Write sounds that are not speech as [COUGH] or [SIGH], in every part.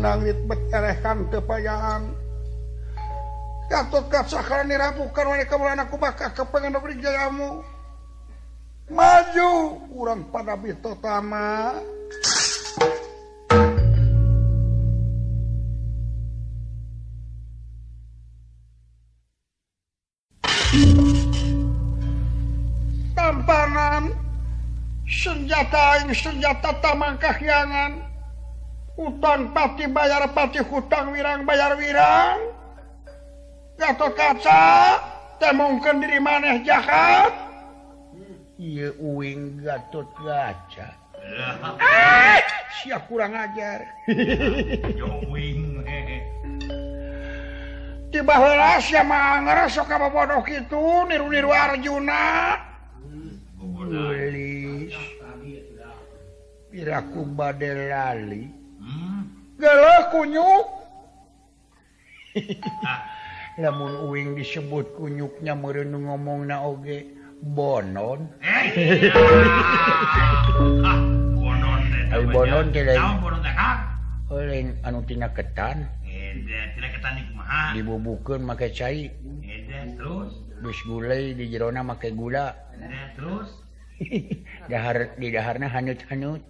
nangitkan kepayahan dirapukan anakku maka kepengen jamu maju! Kurang pada bitotama tampanan senjata yang senjata tamang kahyangan. hutan pati bayar pati hutang wirang bayar wirang. Gato kaca temongkan diri maneh jahat. Iya uing gatot kaca. Ah, siap kurang ajar. Tiba helas ya mangger sok apa bodoh gitu niru-niru Arjuna. Ulis. Piraku badai lali. kunyuk. [LAUGHS] Namun uing disebut kunyuknya merenung ngomong na oge bonon. [LAUGHS] Bonon anutina ketan. Dibubukan make cair dus gulai di Jerona make gula. Terus? [LAUGHS] Dahar di daharnya hanut-hanut.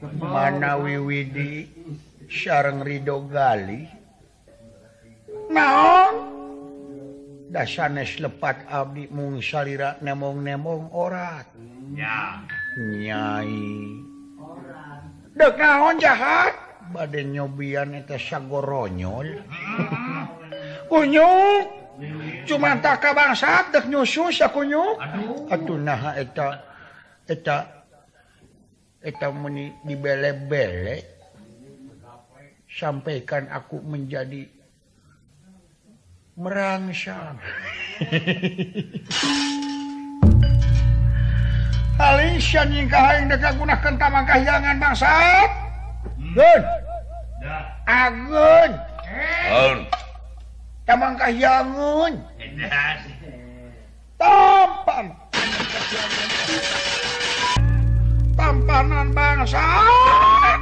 mana Wiwidi sareng Ridho Gali. Naon? Dasanes lepat Abdi mung salira nemong-nemong orat. Ya. nyai. Dek naon jahat? Badai nyobian itu sagoronyol. [LAUGHS] Kunyuk cuman tak kabangsat dek nyusus ya kunyuk atuh nah eta eta meni dibelek-belek sampaikan aku menjadi merangsang. [LAUGHS] Gunakan tamak kahyangan bangsat hmm. Agun. Eh. Tamak kahyangun eh, Tampan. Tampanan bangsat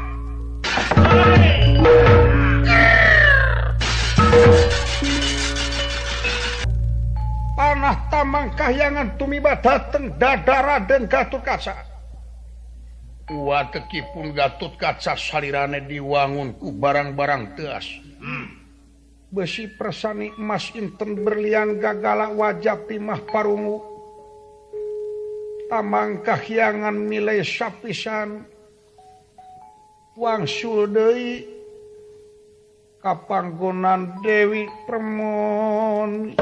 panah tamang kahyangan tumiba dateng dadara dan Gatot Kaca. Wa tekipun Gatot Kaca salirane diwangun ku barang-barang teas. Besi persani emas inten berlian gagala wajah timah parungu. Tamang kahyangan nilai sapisan. Wangsul deui kapanggonan Dewi Permoni.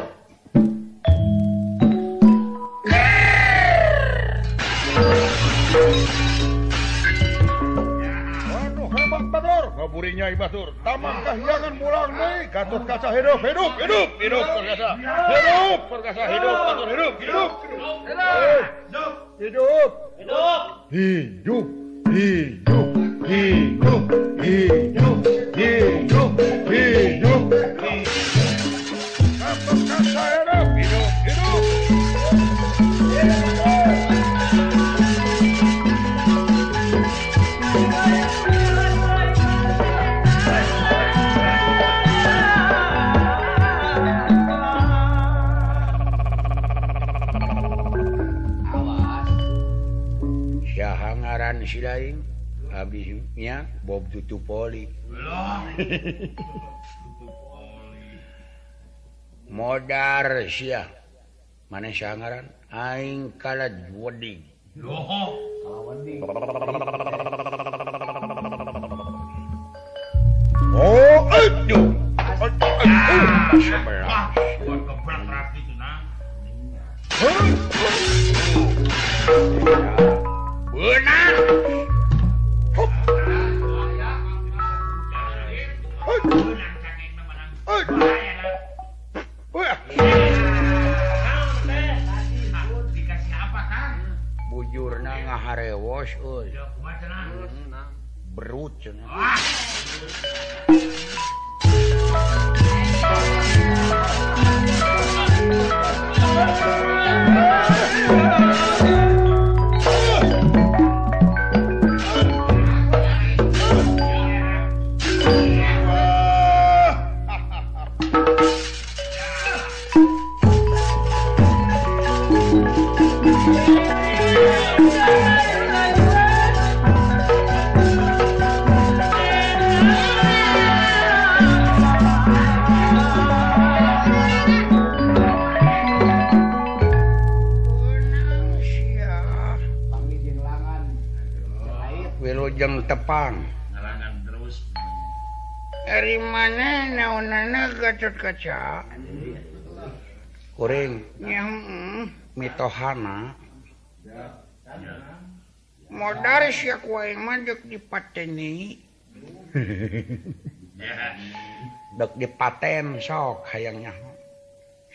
kaburinya Ibatur taman kahyangan mulang naik Gatot kaca hidup hidup hidup hidup perkasa hidup perkasa hidup katut hidup hidup. Hidup. Hidup. Hidup. Hidup. Hidup. Hidup. Hidup. Hidup. Hidup katut kaca hidup. ngaran si lain habisnya Bob tutup poli [LAUGHS] modar sia mana siya ngaran aing kalad wedding Oh, aduh. Aduh, aduh. tepang. Terus. Dari mana naonana gatot kaca kuring yang mitohana. Modal siak wae madek dipateni [LAUGHS] dek dipaten sok hayangnya.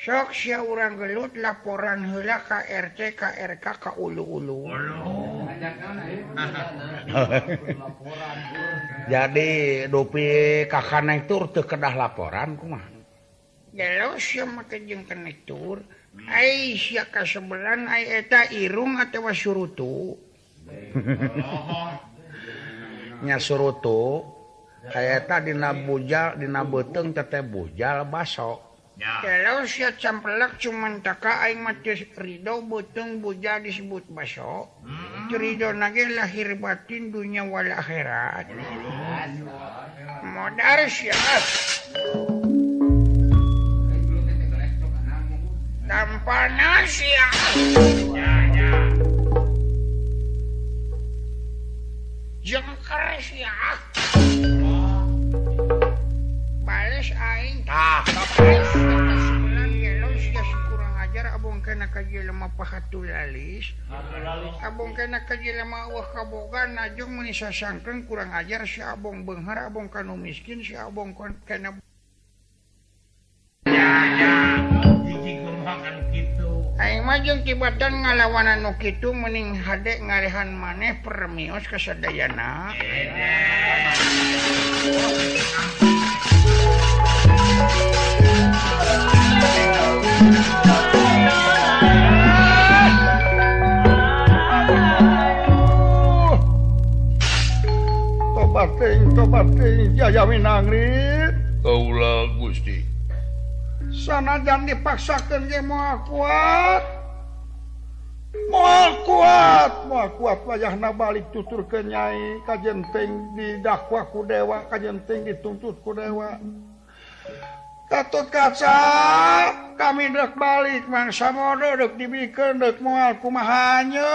sok soksya orang gelut laporan hela KRT KRK ka ulu-ulu. [LAUGHS] Jadi dupi kakana itu terkedah laporan kumaha kumah Jelosya make jeung kene tur. Hmm. Aisyah kasebelan ai eta irung atawa surutu. [LAUGHS] Nya surutu aya eta dina bujal dina beteng teteh bujal basok kalau siap camplak cuman taka Ridho butung buja disebut baso. Ridho nage lahir batin dunya wala akhirat. Modal siap tampanan siap jengker siap kaji lemah pahatu lalis Abong kena kaji lemah wah kabogan najung menisa sangkeng kurang ajar si abong benghar abong kanu miskin si abong kon kena Aing mah jeung tibatan ngalawan anu kitu mending hade ngarehan maneh permios kasadayana. Ede. Gusti. Sanajan dipaksakan kuat. Mau kuat. Mau kuat wajah nabalik tutur ke nyai kajenteng didakwa ku dewa kajenteng dituntut ku dewa. Katut kaca kami dek balik mangsa mode dek dibikin dek mual kumahanya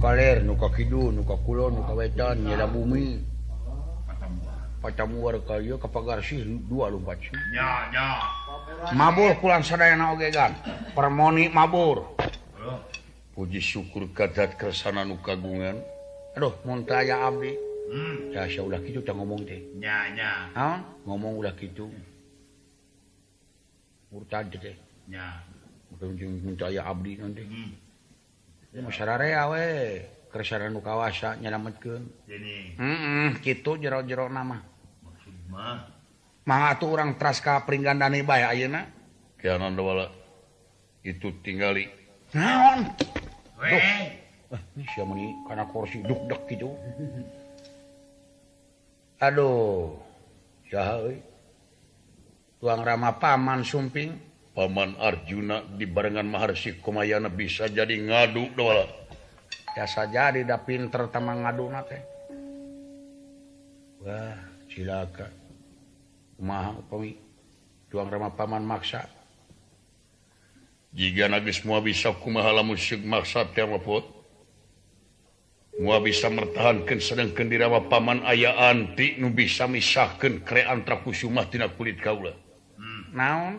kaler nuka Kidul nuka Kulon nuka Wetan nyala bumi Pacamuar kaliyo kepagar sih dua lumpat sih. Ya, ya. Mabur kulan sadayana oge gan. Permoni mabur. puji syukur kadat kersana nu kagungan. Aduh muntaya Abdi. Hmm. Dasya ulah gitu tak ngomong teh. Ya ha? Ngomong ulah gitu Murtad teh. Nya Mungkin muntaya Abdi nanti hmm. Ya masyararea we. Kersana nu kawasa nyelametkeun Jadi. Mm -mm, Gitu jero-jero nama Maksud mah. Mah atuh urang teras ka peringgandane bae ayeuna? Kianan dewala itu tinggali. karena kursi duduk gitu Aduh saha euy? Tuang Rama Paman sumping. Paman Arjuna dibarenngan Maharsi Kumayana bisa jadi ngadu dola biasa jadi da pinter tamang ngadu teh. Wah silakan ma tuang Rama Paman maksa. jika nagis mua bisa kumahala musyrik maksa terlepot mua bisa mertahankan sedangkan dirawa paman ayah anti nu bisa misahkan kre antra kusumah tina kulit kaula hmm. naon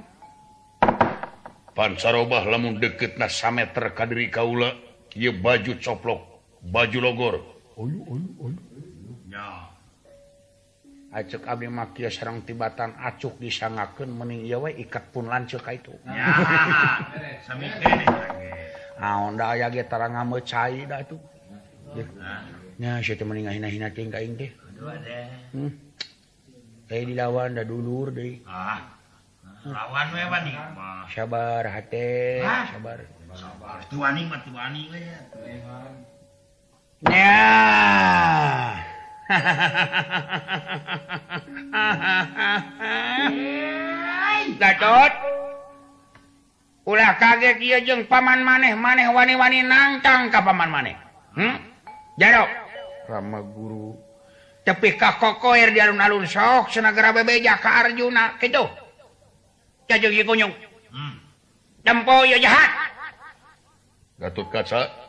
pancarobah lamun deket na sameter kadiri kaula kia baju coplok baju logor oyu, oyu, oyu. Acuk Abi Makia Serang Tibatan acuh disangaken mening yewe ikat pun lanceuk ka itu. Nya [LAUGHS] sami teh naon ah, da aya ge tara ngameucai da itu. Nya sia teh mening hina-hina teh ka ing teh. Saya hmm. dilawan da dulur deui. Ah. Lawan we wani sabar hati sabar. Sabar. Tuani matuani ya. [LAUGHS] Gatot ulah kaget dia jeng paman maneh maneh wani-wani nangtang ka paman maneh. Hmm? Jarok Rama guru. Tapi ka kokoir di alun-alun sok senagara bebeja ka Arjuna gitu cacing ieu kunyung. Hmm. dempo ya jahat. Gatot kaca.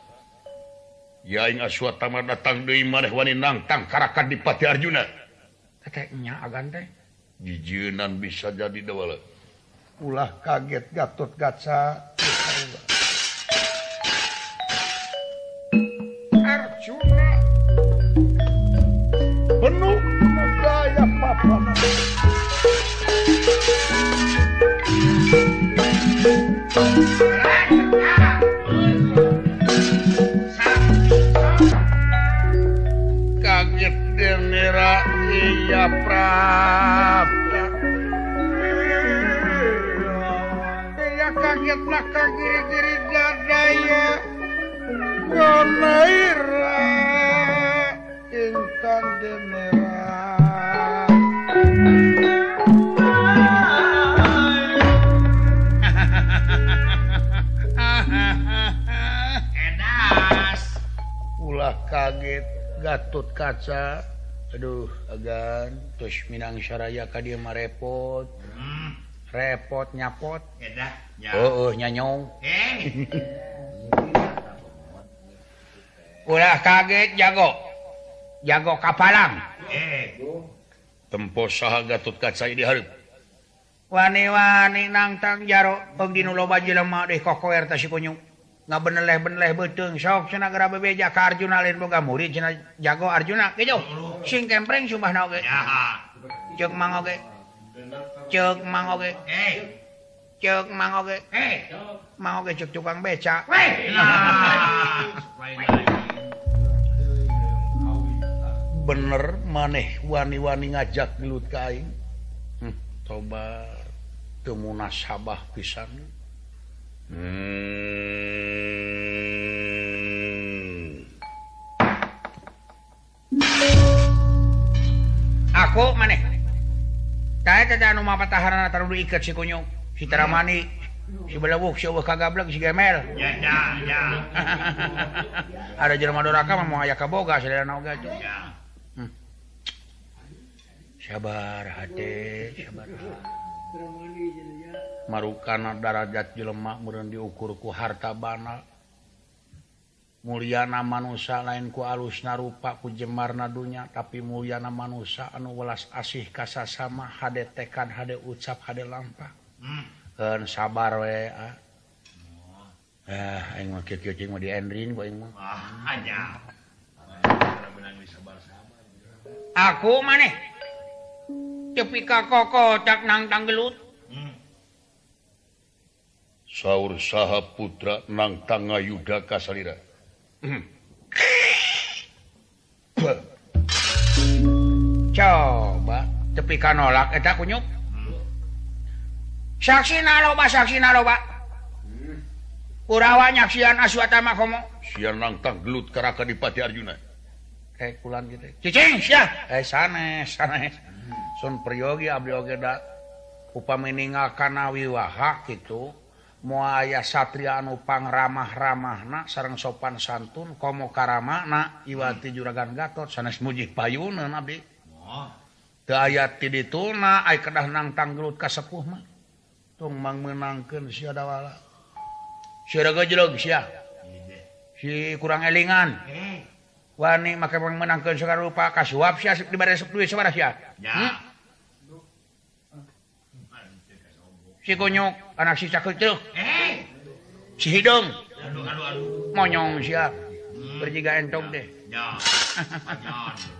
yaing aswa tamar datang deui manehwani nangtang karakan di Pati Arjuna. Tetehnya agan teh jijeunan bisa jadi dawala. Ulah kaget Gatot Gaca. prapra ya kaget belakang kiri-kiri Gonaira Intan Demera Edas Ulah kaget Gatot kaca Aduh agan terus Minang Syaraya ka dia mah repot. Hmm. repot nyapot. Edah oh, oh, nyanyong. Eh. [LAUGHS] udah kaget jago. Jago kapalang. Eh. tempo saha Gatut Kaca di hareup. Wani wani nangtang jaro pengdinu loba jelema deh kokoer tasipunyung nggak benerleh beneleh beteng sok cina gara bebeja ke Arjuna lain boga murid cina jago Arjuna kejauh sing kempreng sumpah na oge cek mang oge. Cek mang oge. Eh. Cek mang oge. Eh. Mang oge cek tukang beca. Weh. Bener maneh wani-wani ngajak gelut kain hmm, toba temu nasabah pisan. Hmm. aku maneh anu mataharana taruh ikat sikunyo sitara mani si belebuk si uwek kagablek si gemel. Ya ya ya. [LAUGHS] Ada jerma doraka mah mau aya kaboga hmm. sabar hati sabar. marukana darajat jelema meureun diukur ku harta bana Mulyana manusia lain ku alusna rupa ku jemarna dunya tapi mulyana manusia anu welas asih kasasama hade tekan hade ucap hade lampa hmm. en sabar we ah. Eh, aing mah kieu cing mah di endrin ku aing mah. Ah, anyar. Aku maneh. Tepi ka koko cak nang tanggelut. Saur saha putra nangtanga Yuda kasalira coba tepi kan nolak eta kunyuk. Saksi naloba saksi naloba Kurawa nyaksian aswatama komo siar nangtang gelut karaka di Pati Arjuna. Eh, Kayak kulan gitu. Cicing sia eh sanes sanes sun priyogi abdi oge da upami ninggal wiwaha gitu. muaya Satrianu pangramah-ramahna sarang sopan santun komo karamakna Iwati hmm. juragan Gatot sanes mujik payuna Nabi. Ayat dituna kedah nang tanggrut kasepuh mah. Tung mang menangkan si ada wala si ada gejlog si kurang elingan. Wani make menangkan sekarang rupa kasuap si asip di baris sepuluh sebarah si? sigonyok anak si cakul eh. si hidung aduh, aduh, aduh. monyong siap hmm, berjiga entong deh. Ya, [LAUGHS]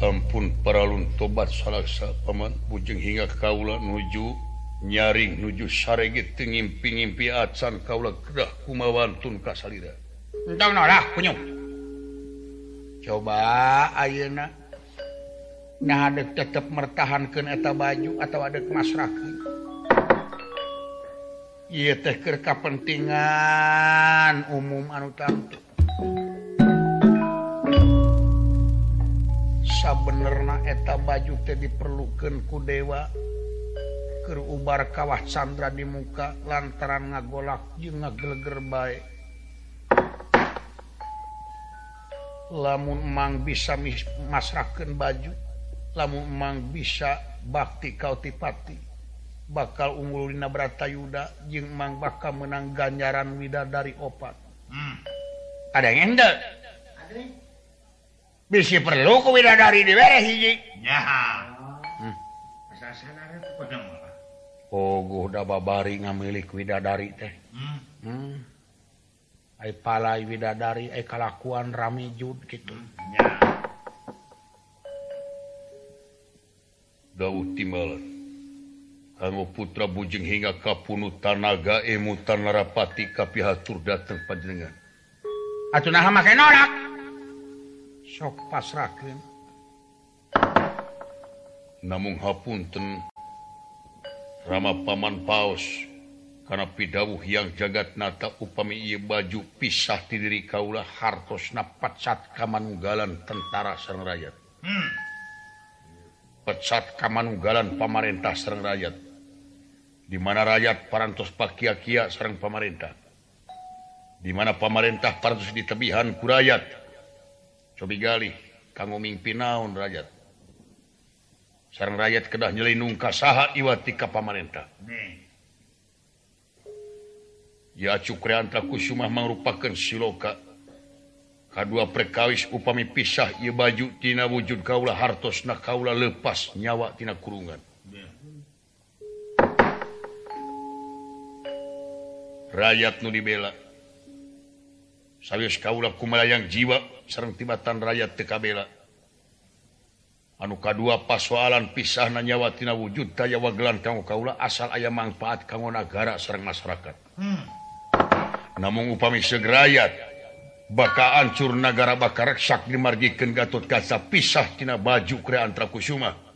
ampun paralun tobat salaksa paman. Bujeng hingga kaula nuju nyaring nuju saregit tengimpi-ngimpi acan kaula kedah kumawantun kasalira. Entong nolah kunyuk coba ayeuna. nya tetap mertahankan eta baju atau ada masyarakat ia tehker kepentingan umum anu tamtu sabenerna eta baju teh diperlukan ku dewa kerubar kawah Chandra di muka lantaran ngagolak jeung ngageleger baik lamun emang bisa masrakan baju lamumang bisa bakti kautipati bakal unggul Dina Bratayuda jeung Mang bakal menang ganjaran Wida dari opat hmm. ada yang endel bisi perlu ke Wida dari di hiji ya hmm. Oh, udah babari ngamilik widadari teh. Hmm. Hmm. Ay palai widadari, ay kalakuan rame jud gitu. Hmm. Ya. kamu putra Bujeng hingga kapunu Tanaga emu Tanarapati kapihatur datang panjenengan. Atuh nah make norak sok pasrahkeun namung hapunten Rama paman paus karena pidawuh yang jagat nata upami ieu baju pisah ti diri kaulah hartos napat sat kamanunggalan tentara sang rakyat. Hmm. pecat Kamanunggalan pamarentah Serang rakyat. Di mana rakyat parantos pakia-kia Serang pemerintah? Di mana pemerintah parantos di tebihan kurayat cobi gali kanggo mimpi naon rakyat? Serang rakyat kedah nyelinung kasaha iwati ka pamarentah Ya cukreanta kusumah mangrupakeun siloka. kedua perkawis upami pisah ia baju tina wujud kaulah hartos na kaulah lepas nyawa tina kurungan rakyat nu dibela Sayus kaulah kumalayang jiwa serrang tibatan rakyat teka bela. Anu kadua pasalan pisah na nyawa tina wujud kaya wagelan kamu kaulah asal ayam manfaat kamu negara serrang masyarakat hmm. namun upami segerayat bakaan Curnagara bakarreksak dimargikan Gatot Kaca pisah pisahtina baju Kreantra Kusuma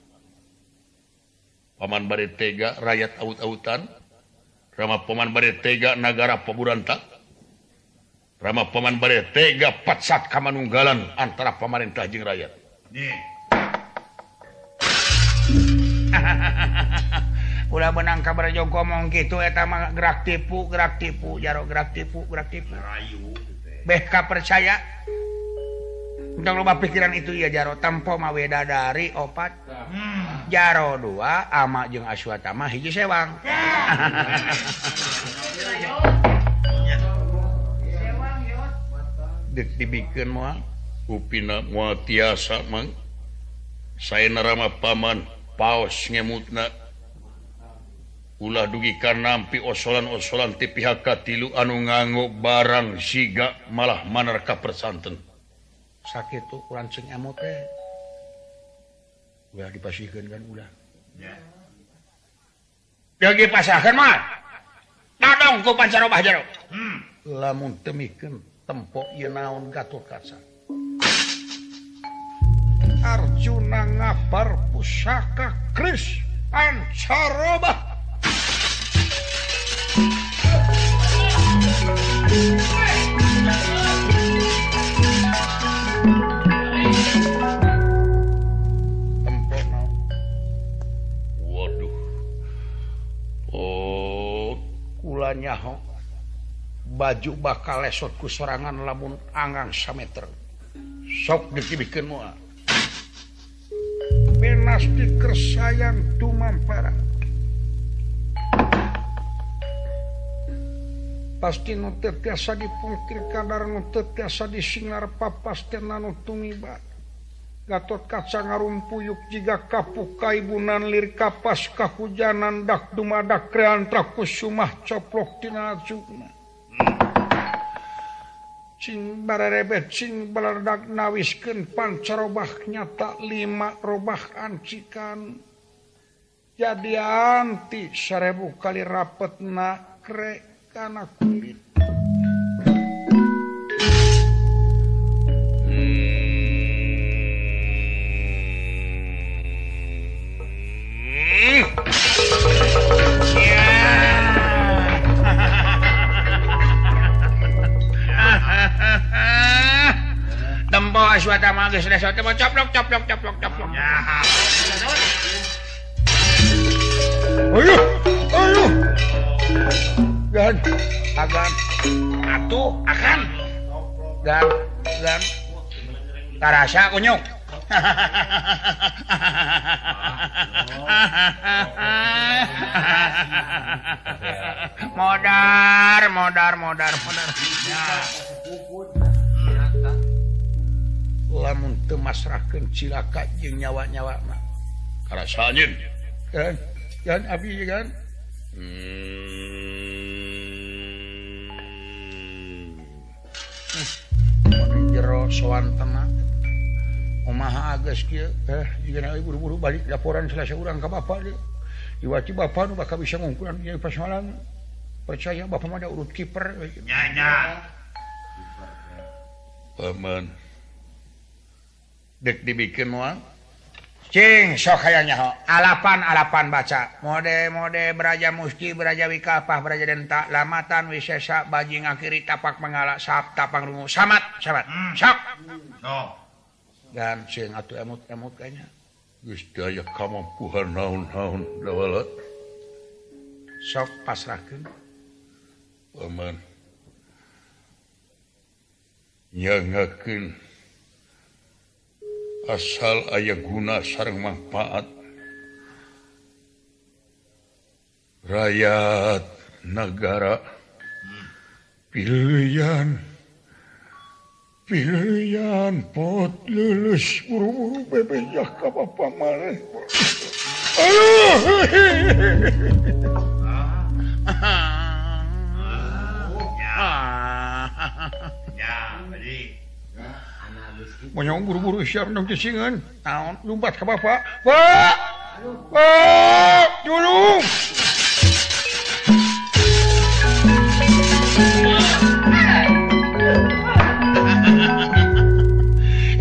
Paman bare tega rakyat aut-autan. Rama Paman bare tega negara peburanta Rama Paman bare tega patsat kamanunggalan antara pemerintah jeung rakyat. [LAUGHS] Udah menang kabar Joko ngomong gitu eta mah gerak tipu gerak tipu jaro gerak tipu gerak tipu. BK percaya Untuk lupa pikiran itu ya jaro. Tempo maweda dari opat. Hmm. jaro dua ama jeung aswatama hiji sewang. [LAUGHS] Dek dibikin mua upina mua tiasa mang. Saya nerama paman Paus ngemutna. Ulah dugi karenampi osolan-osolan ti pihak katilu anu nganggo barang siga malah manarka persanten. Sakit tuh lancing emot teh udah dipasihkan kan ulah. Jadi pasahkan mah. Nadong ku pancara bah hmm. lamun temikeun tempo ieu naon gatot kaca. Arjuna ngapar pusaka Kris Pancarobah Waduh. Oh. Ulanyaho baju bakal lesotku serangan lamun angang sameter. Sok dibikin mua penas dikersayang tumampara. pasti nutet tiasa dipungkir kadar nutet tiasa disingar papas tenanu tumibat Gatot kaca ngarumpuyuk jika kapukaibunan lir kapas kahujanan dak dumadak kreantra sumah coplok tina acukna. Cing bararebe cing balardak nawiskeun pancarobah nyata lima robah ancikan. Jadi anti sarebu kali rapet nakre karena kulit Tempo aswata magis resa tempo coplok coplok coplok coplok. Aduh, aduh. dan akan atuh akan dan dan tarasa kunyuk [LAUGHS] modar modar modar. Modar lamun teu masrahkeun cilaka jeung nyawa-nyawa mah karasa anjeun. Kan kan abi kan hmm. sowan tengah Omaha Agus eh, buru-buru balik laporan selesai orang ke Bapak dia. Diwati Bapak nu bakal bisa ngungkulan jadi persoalan percaya Bapak ada urut kiper. Nyanya Paman dek dibikin wang Cing so kayaknya alapan-alapan baca. Mode mode beraja musti beraja wikapah beraja denta, lamatan wisesa baji ngakiri, tapak mengala, sap tapang rungu. Samat samat. Hmm. Sok. no. dan cing, atuh emut emut kayaknya. Gusti daya kamampuhan naon-naon dawalat. Sok pasrahkeun. Aman. Nyangakeun. asal aya guna sarang manfaat. Rakyat negara. Pilihan. Pilihan pot lulus. Buru-buru bebejak ke bapak mana [LAUGHS] menyong buru-buru siap nang disingan naon lumpat ke bapak pak pak julung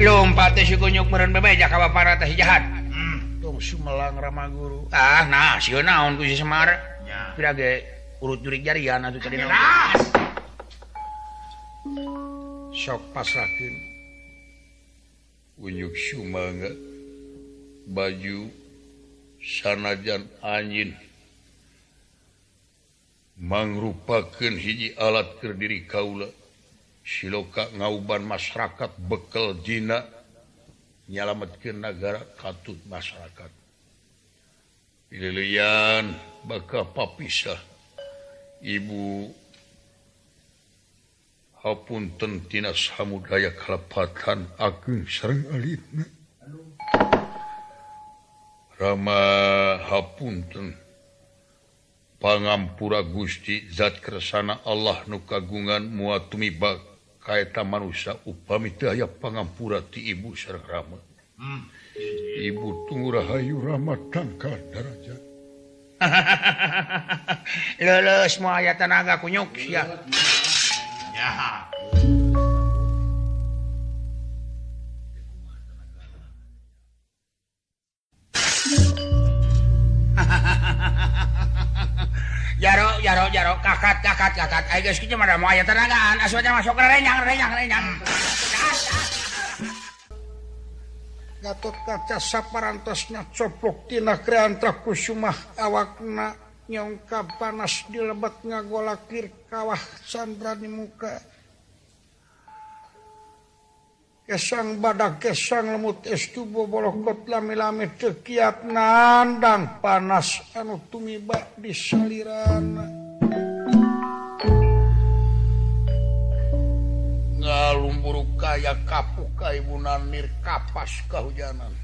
lompat teh si kunyuk meureun bebeja ka bapak teh jahat tong sumelang rama guru. Ah nah sieun naon ku si semar ya tidak ge urut jurik jarian atuh tadi sok pasrahkeun unyuk Sumanga baju sanajan anjin. Mangrupakeun hiji alat keur diri Kaula. Siloka ngauban masyarakat bekel dina nyalametkeun negara katut masyarakat. Lilian bakal papisah. Ibu hapun tina samudaya kalepatan ageng sareng alitna Rama hapunten pangampura Gusti zat kersana Allah nu kagungan muatumi tumiba kaeta manusia upami teu aya pangampura ti ibu sareng Rama hmm. Ibu tunggu rahayu Rama tangkar darajat [LAUGHS] Lulus mau ayat tenaga kunyuk ya. [LAUGHS] ah. jaro jaro jaro kakat kakat kakat. Ayo guys kita mana mau ayat tenagaan. Aswanya masuk ke renyang renyang renyang. Gatot kaca saparantosnya coplok tina kreantra kusumah awakna. nyongka panas di lebat ngagolakir kawah Sandra di muka. Kesang badak kesang lemut es tubuh bolokot lami-lami tekiat nandang panas anu tumiba di saliran. Ngalumburu kaya kapuk kaibunan nir kapas kehujanan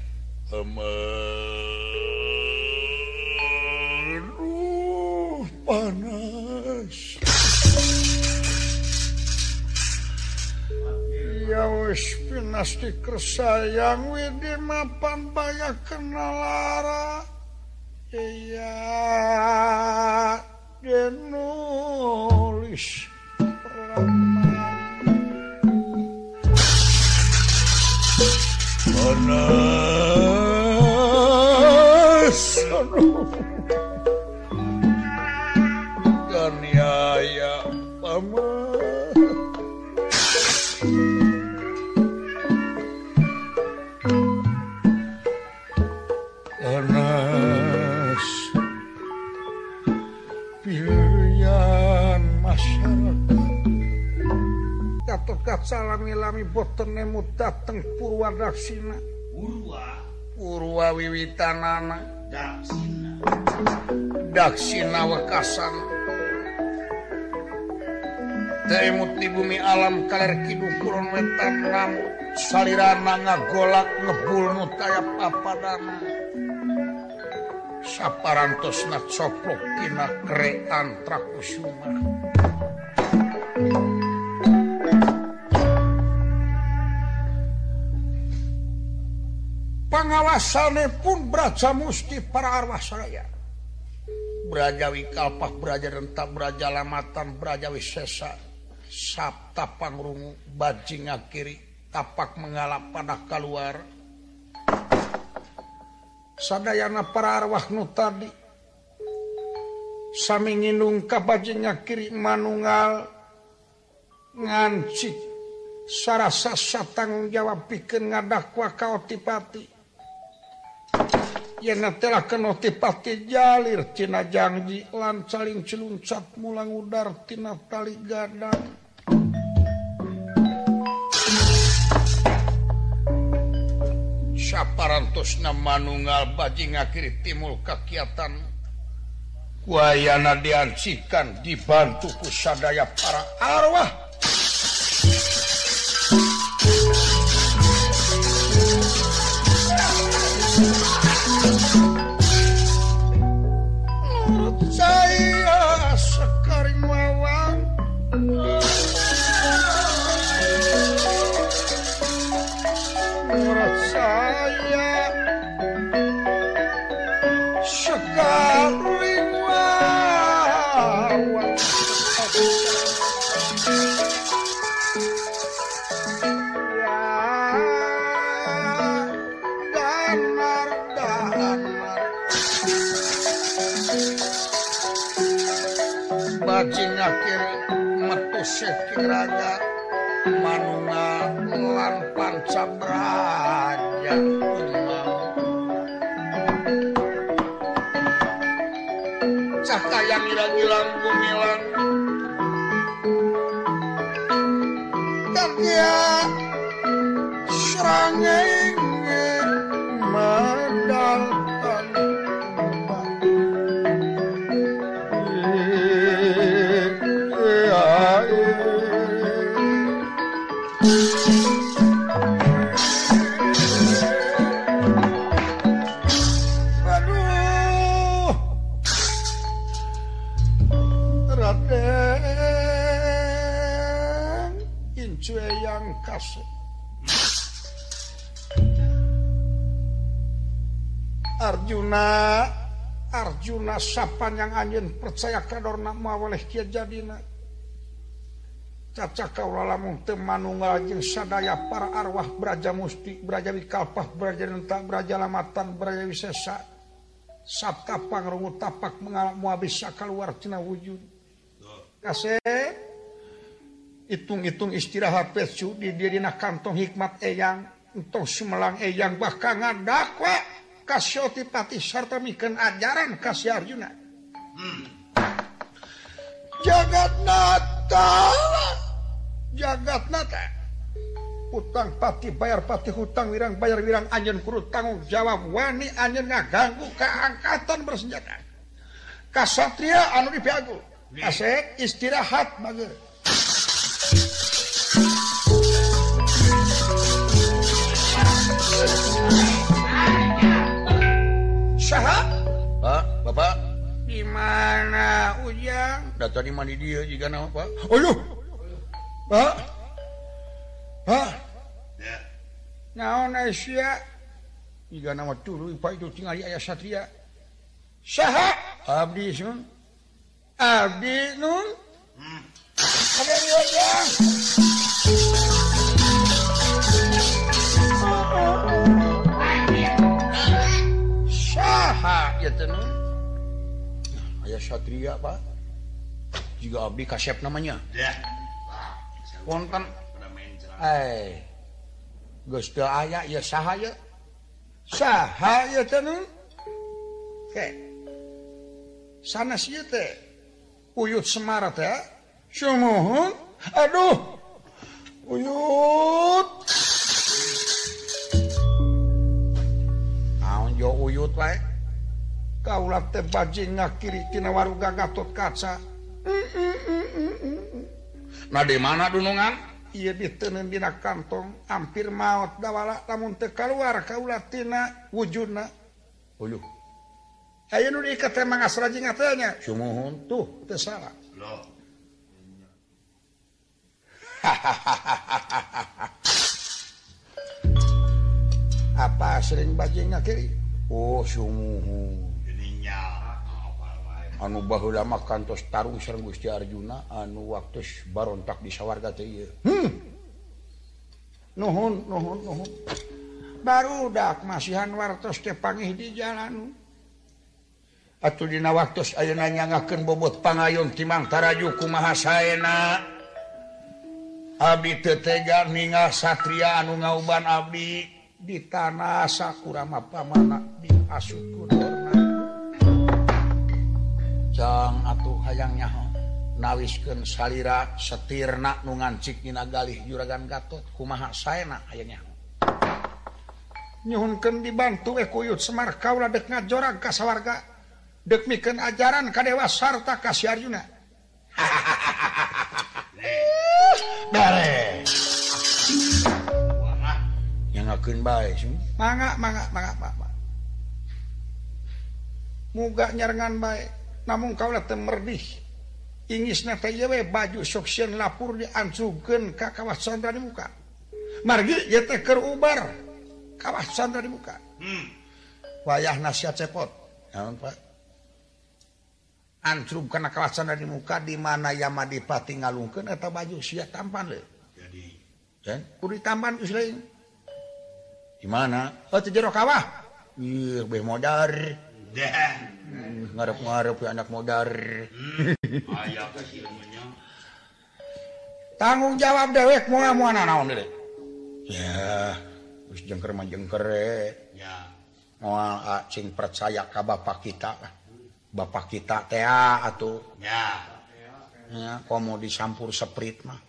Emel panas. Ya wis pinasti kersayang Widi mapan banyak kenalara. iya denulis panas. melekat salami-lami botenmu dateng Purwadaksina Purwa. Wiwitanana Daksina. Wekasan. Temut di bumi alam kaler kidung kurun wetan namu salirana ngagolak ngebulmu tayap apadana Saparantosna coplok tina krean trakusuma pengawasane pun beraja musti para arwah saya brajawi kalpah beraja rentak beraja lamatan berajawi sesa sabta pangrungu bajing kiri tapak mengalap pada keluar sadayana para arwah nu tadi sami nginung ka bajing kiri manungal ngancik sarasa satang jawab pikir ngadakwa kaotipati notipati Jalir Cina janji lan saling celuncap mulang udar Tina tali gadang. Saparantosna manungal baji ngakiri timul kakiatan. Wayana diancikan dibantu kusadaya para arwah. bajing akhir metu Sekiraga Manunga lan pancabraja cah kaya ngira-ngilang gumilang. Kakya serangai Arjuna Arjuna sapanjang anjun percaya kadorna mawaleh kia jadina. Caca kaula lamun teu manunggal jeung sadaya para arwah braja musti braja wikalpah braja renta braja lamatan braja wisesa. Sabta pangrungu tapak mengalak muhabis keluar tina wujud. Kasep hitung-hitung istirahat pesu di dina kantong hikmat eyang untuk sumelang eyang bahkan ngadakwa. kasyotipati sarta miken ajaran kasih Arjuna hmm. jagat nata jagat nata utang pati bayar pati hutang wirang bayar wirang anjen kurut tanggung jawab. Wani anjen ngaganggu keangkatan bersenjata. Kasatria anu dipiagu. Asek istirahat mager Bapak di mana ujang? Data di mana dia juga nama Pak Aduh oh, Pak! Pak! Ya. naon Asia juga nama tulu Pak itu tinggal di ayah satria. Saha? Abdi sun. Abdi nun. Hmm. ada di ujang. Satria Pak. Juga Abdi Kasep namanya. Ya. wonten eh geus teu aya ya saha ya saha ya teh teh sanes teh. Uyut semar teh. Sumuhun aduh. Uyut. Naon jo uyut wae? kaulah tebajing ngakiritina waruga Gatot kaca Nah di mana dunungan ia ditenen dina kantong hampir maut dawala namun teka keluar kaulatina wujudna Uyuh. Ayo nu diikat emang asraji ngatanya. Sumuhun tuh, itu salah. [LAUGHS] Apa sering bajing ngakiri? Oh, sumuhun. anu Bahlama kantos Tarung Ser Gusti Arjuna anu waktu barontak di sawwarga hmm. nuhun, nuhun, nuhun. barudak masihan wartos tepangih di jalan atdina waktu ayo nanya ngaken bobot pangayun timangtaraju kumahasaena Abi tetega ninga Satria anu ngauban Abdi di tanah Sakura mapamana di asut jang atuh hayangnya nawiskeun salira setirna nu ngancik dina galih juragan Gatot kumaha sayaak ayanya nyuhunkeun dibantu we kuyut Semar kaulah dek ngajorang kasawarga mikeun ajaran ka dewa sarta kasyaruna beres [LAUGHS] yang ngakuin baik mangga mangga mangga mangga muga nyarengan baik namun kaulah temerdih. Ingis baju soksian lapur diansuken ke kawah Sandra di muka margi ya teh kerubar kawah Sandra di muka hmm. wayah nasihat cepot. Namun pak? Antrum karena kawasan di muka di mana Yama Dipati ngalungkeun eta baju siap tampan le jadi. Dan kudu tampan geus di mana? Oh teh jero kawah? Ieu beh modar. Ngarep-ngarep anak modar. Hmm, tanggung jawab dewek mau mau naon ya terus jengker jengker ya. Mau acing percaya ke bapak kita bapak kita teh atau ya. Ya kok mau disampur seprit mah?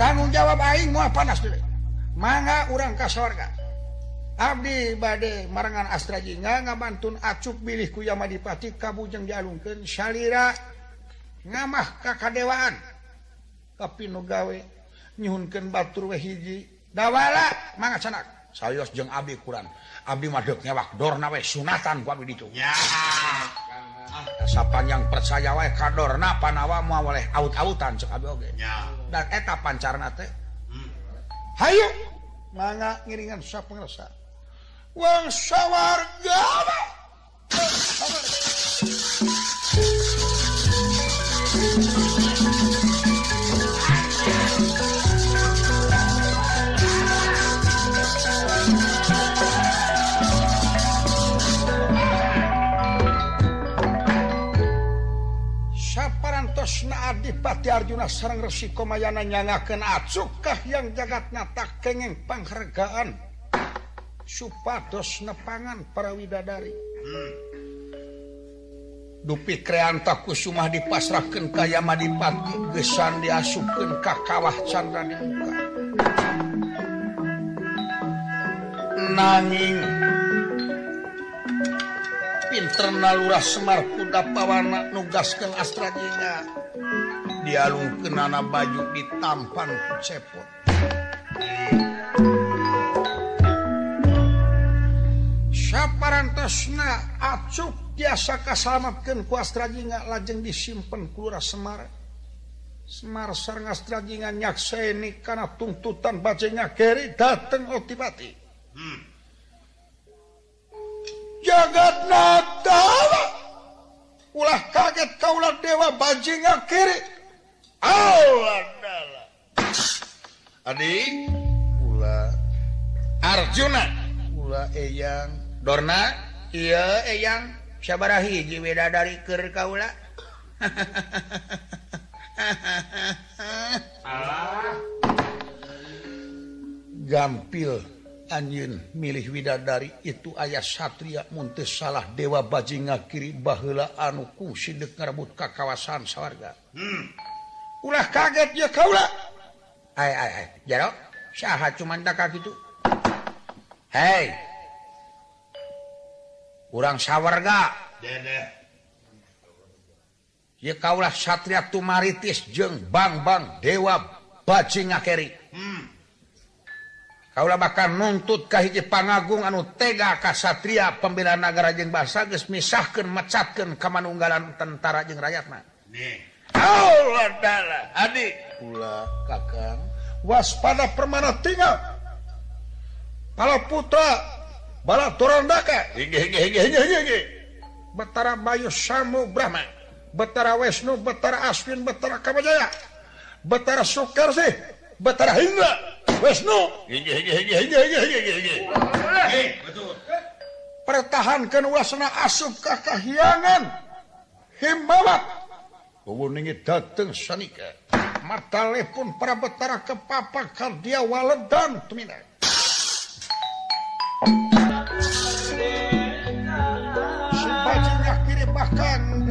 Tanggung jawab aing mau panas dulu mangga urang ka sorga Abdi badde marangan astrajinga ngabantun acuk bilihku Yamadipati kabujeng dialungkeun salira. Ngamah kakadewaan. Tapi nugawe nyihunken batur wehiji dawala dawala mangacanak sayos jeng Abi Quran. Abdi madeg nyawak dorna we sunatan gua itu ditu. Ya. Sapanjang percaya wae kadorna panawa moal oleh out-autan cek abi oge. Ya. Dan eta pancarna teh. Hmm. hayo mangga ngiringan sa pengrasa. Wangsa warga na Adipati Arjuna Serang Resiko Mayana nyangaken acukah yang jagat nyata kengeng panghargaan. supados nepangan para widadari. Hmm. dupi kreantaku Sumah dipasrahkan kaya Madipati gesan diasukan ka kawah Chandra di muka nanging pinter nalurah Semar kuda pawana nugaskan astrajina dialung kenana baju ditampan cepot. saparantasna acuk biasa kasalamatkan kuastrajinga lajeng disimpen kelurah Semar Semar sarngastrajinga nyakseni karena tuntutan bacanya keri dateng otipati. Hmm. jagat nata ulah kaget kaulah dewa bajinga kiri Allah adik. Ulah. Arjuna. Ulah eyang. Dorna iya eyang. Sabarahi jiweda dari ker kaula. Gampil anjun milih widadari itu ayah Satria Muntes salah Dewa bajinga kiri bahla anuku Sidek ngerebut ke kawasan sawwarga hmm. ulah kaget ya kaula. Ay, ay, ay. Jarok, syahat cuman tak gitu Hei kurang sawwarga ya kaulah Satria Tumaritis jeng Bangbang Dewa bajinga ngakeri. Hmm. kaulah bakal nuntut kahiji pangagung anu tega Satria pembela negara jeng bahasa geus misahkeun mecatkeun kamanunggalan tentara jeng rakyatna. Allah dalah adik kula kakang. Waspada permana tinggal kalau putra bala turun daka Betara Bayu Samu Brahma. Betara Wisnu Betara Aswin Betara Kamajaya Betara Sukarsih Betara Hingga Wisnu. Pertahankan wasana asup kekahiangan Himbawat Wuningit dateng sanika. Matale pun para betara kepapak kardia waledan Tuminak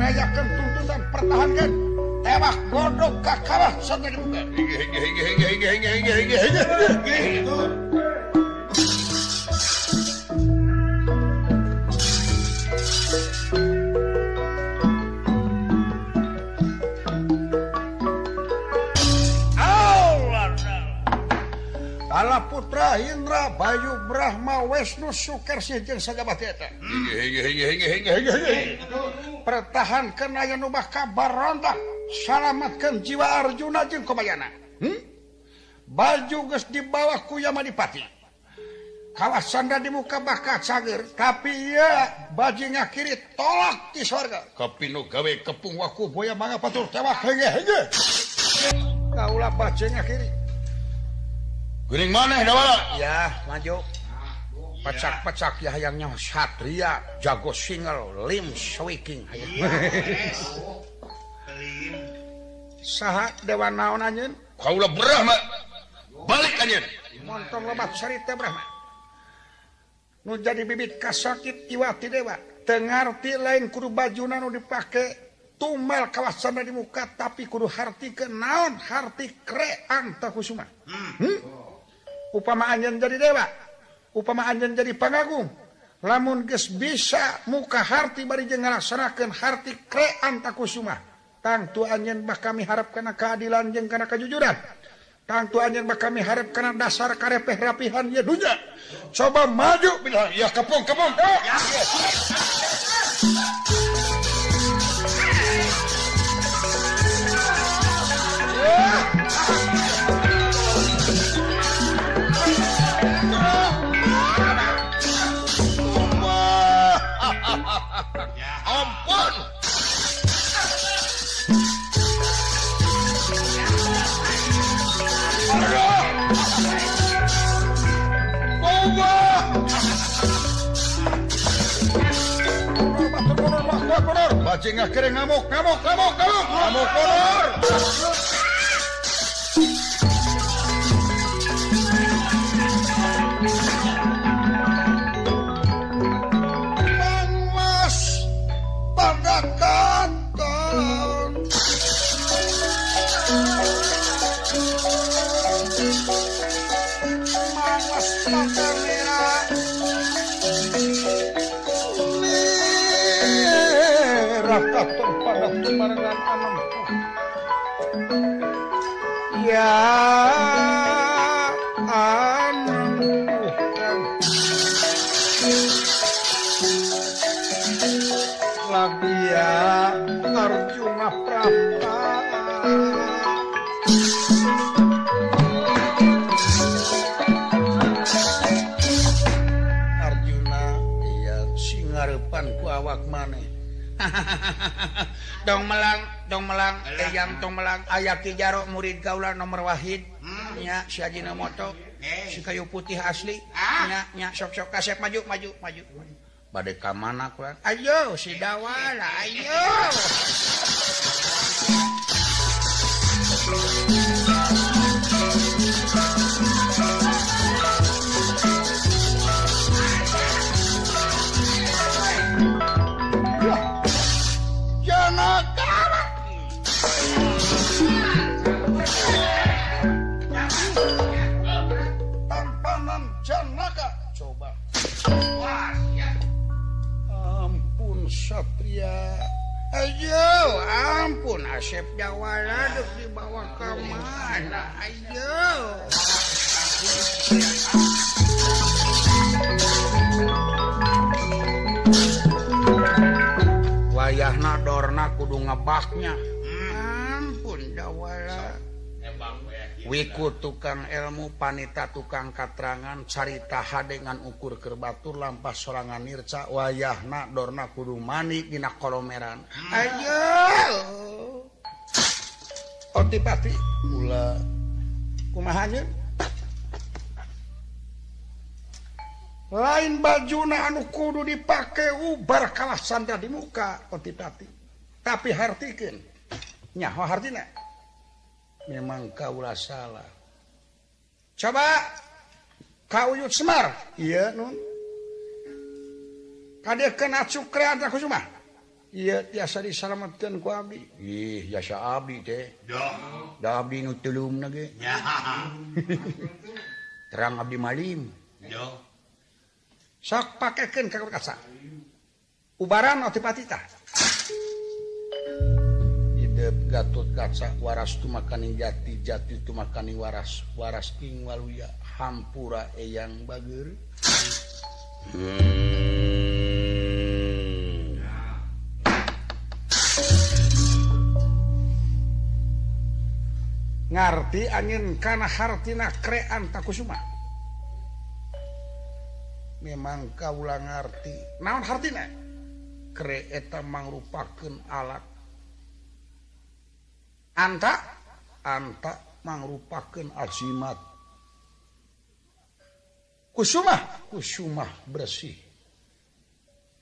ngayakan tuntutan pertahankan tewak godok kakawah santai Bala Putra Indra Bayu Brahma Wisnu Sukersi jeung sajabat eta. Pertahankeun aya nu bah kabar rontak. Salamatkeun jiwa Arjuna jeung Kobayana. Hmm? Baju geus dibawa ku Yamadipati. Kalasanda di muka bakat sager, tapi ya bajinya kiri tolak di sorga. Kepinu gawe kepung waku boya mangga patur tewak hege hege. Kaulah bajinya kiri. Guring mana ya maju. Pacak-pacak ya hayangnya Satria. Jago single Lim Swiking. [LAUGHS] Saha dewa naon anjeun? Kaula Brahma balik anjeun. Montong lobat sarita Brahma nu jadi bibit kasakit iwati dewa tengarti lain kudu bajuna nu dipake tumal kawasan di muka tapi kudu harti ke naon? Harti krean tak kusuma hmm? hmm? upama Anjen jadi dewa upama Anjen jadi pangagum lamun ges bisa muka hati bari jeng ngalaksanakeun harti krean takusuma tangtu anjen bah kami harap karena keadilan jeng karena kejujuran tangtu anjen bah kami harap karena dasar karepeh rapihan ya dunya coba maju bilang ya kepung kepung oh. ya, ya. Yeah. color. Va, chingas, creen, vamos, vamos, vamos, vamos. Vamos, color. atur pada kemarengan anak ya dong melang dong melang yang tong melang. Ayat ti Jarok murid Gaula nomor Wahidnya hmm. si Haji Namoto si kayu putih aslinya ah. sok-sok kasep maju maju maju. Badai ka mana kurang ayo si dawala ayo. [LAUGHS] wiku tukang ilmu panita tukang katerangan carita hadengan ukur kerbatur lampa sorangan nirca wayahna dorna kudu mani dina kolomeran ayo! Oh, Otipati gula kumahanya lain baju na anu kudu dipakai ubar kalah sandra di muka. Oh, Otipati tapi hartikan nyaho oh, hartina. memang kaulah salah. Coba kau yuk Semar. Iya nun. Kadek kena cukre antara kusuma iya biasa diselamatkan ku abdi ih jasa abdi teh. Da abdi nu tulum nage ya. [LAUGHS] terang abdi malim. Sok pakaikan kakak kasa ubaran otipatita Gatot kaca waras tumakaning jati jati tumakaning waras. Waras ing waluya hampura eyang bager ngarti angin kana hartina krean takusuma memang kaulah ngarti. Naon hartina? Kreeta mangrupakeun alat Anta? Anta mangrupakeun azimat. Kusumah Kusumah bersih.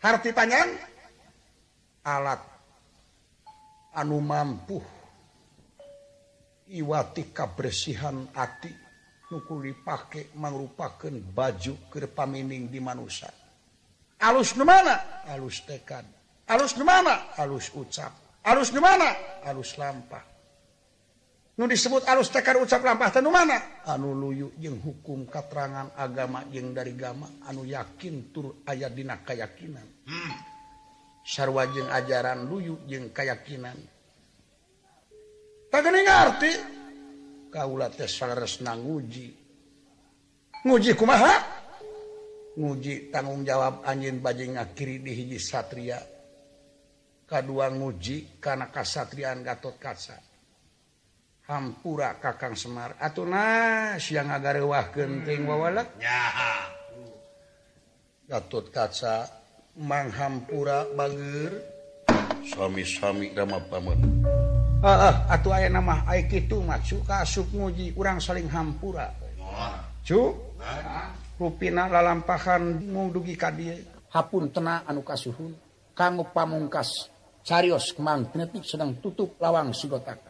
Harti panjang? Alat anu mampu Iwati kabersihan ati nuku dipake mangrupakeun baju keur pamining di manusia alus nu mana? Alus tekad alus nu mana? Alus ucap. Alus nu mana? Alus lampah Nu disebut alus tekar ucap lampah tenu mana? Anu luyu jeung hukum katerangan agama jeung dari gama anu yakin tur ayat dina kayakakinan hmm. sarwa jeung ajaran luyu jeung kayakakinan arti? Kaula teh na nguji. Nguji kumaha? Nguji tanggung jawab anjin bajing ngakiri di hiji satria. Kadua nguji karena kasatriaan Gatot Kaca. hampura Kakang Semar. Atuna nah siang agar wah genting wawalagatut kaca manghampura Bager. Sami-sami Rama paman ah, ah, atau aya nama itu suka nguji urang saling hampura. Ruina lalampahan mudugi ka hapun tena anu kasuhun. Kanggo pamungkas Carios kemang sedang tutup lawang sigotak